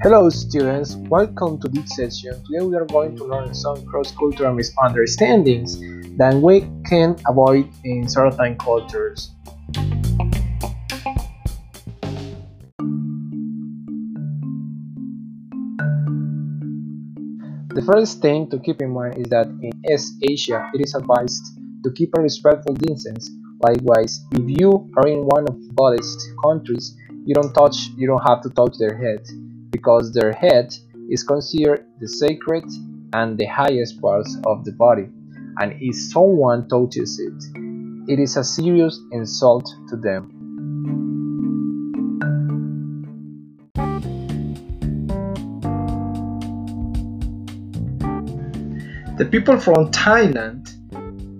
Hello students, welcome to this session. Today we are going to learn some cross-cultural misunderstandings that we can avoid in certain cultures. The first thing to keep in mind is that in East Asia, it is advised to keep a respectful distance. Likewise, if you are in one of Buddhist countries, you don't touch, you don't have to touch their head, because their head is considered the sacred and the highest parts of the body, and if someone touches it, it is a serious insult to them. The people from Thailand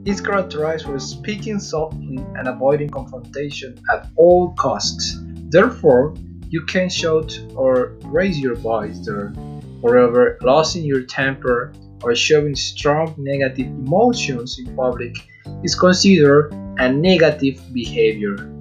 is characterized for speaking softly and avoiding confrontation at all costs. Therefore, you can shout or raise your voice there. Moreover, losing your temper or showing strong negative emotions in public is considered a negative behavior.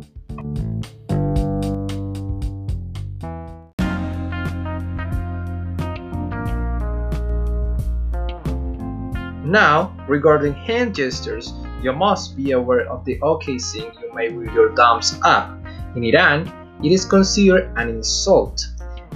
Now, regarding hand gestures, you must be aware of the OK sign you make with your thumbs up. In Iran, it is considered an insult.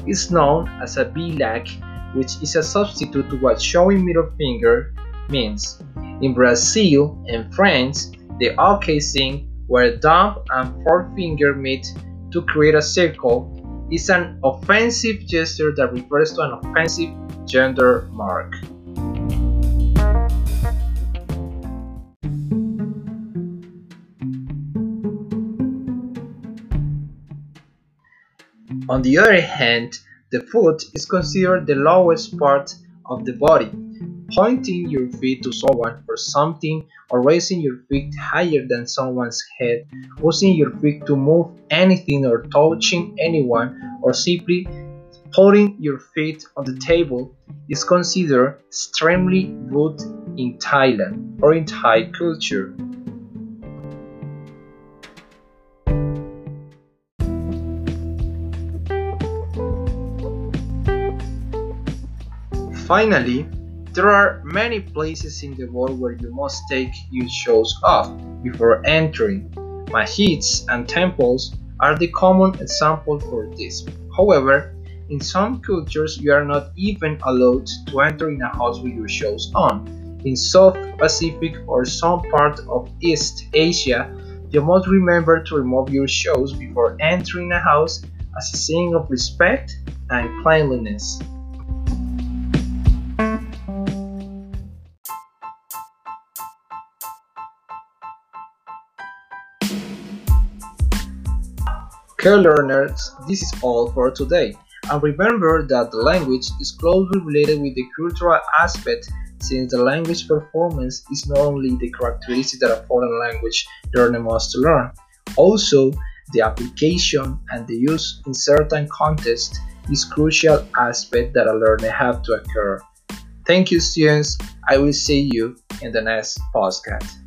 It's known as a bilak, which is a substitute to what showing middle finger means. In Brazil and France, the OK sign, where thumb and forefinger meet to create a circle, is an offensive gesture that refers to an offensive gender mark. On the other hand, the foot is considered the lowest part of the body. Pointing your feet to someone or something or raising your feet higher than someone's head, using your feet to move anything or touching anyone or simply putting your feet on the table is considered extremely rude in Thailand or in Thai culture. Finally, there are many places in the world where you must take your shoes off before entering. Masjids and temples are the common example for this. However, in some cultures you are not even allowed to enter in a house with your shoes on. In South Pacific or some part of East Asia, you must remember to remove your shoes before entering a house as a sign of respect and cleanliness. Okay learners, this is all for today. And remember that the language is closely related with the cultural aspect since the language performance is not only the characteristic that a foreign language learner must learn, also the application and the use in certain contexts is crucial aspect that a learner have to occur. Thank you students, I will see you in the next podcast.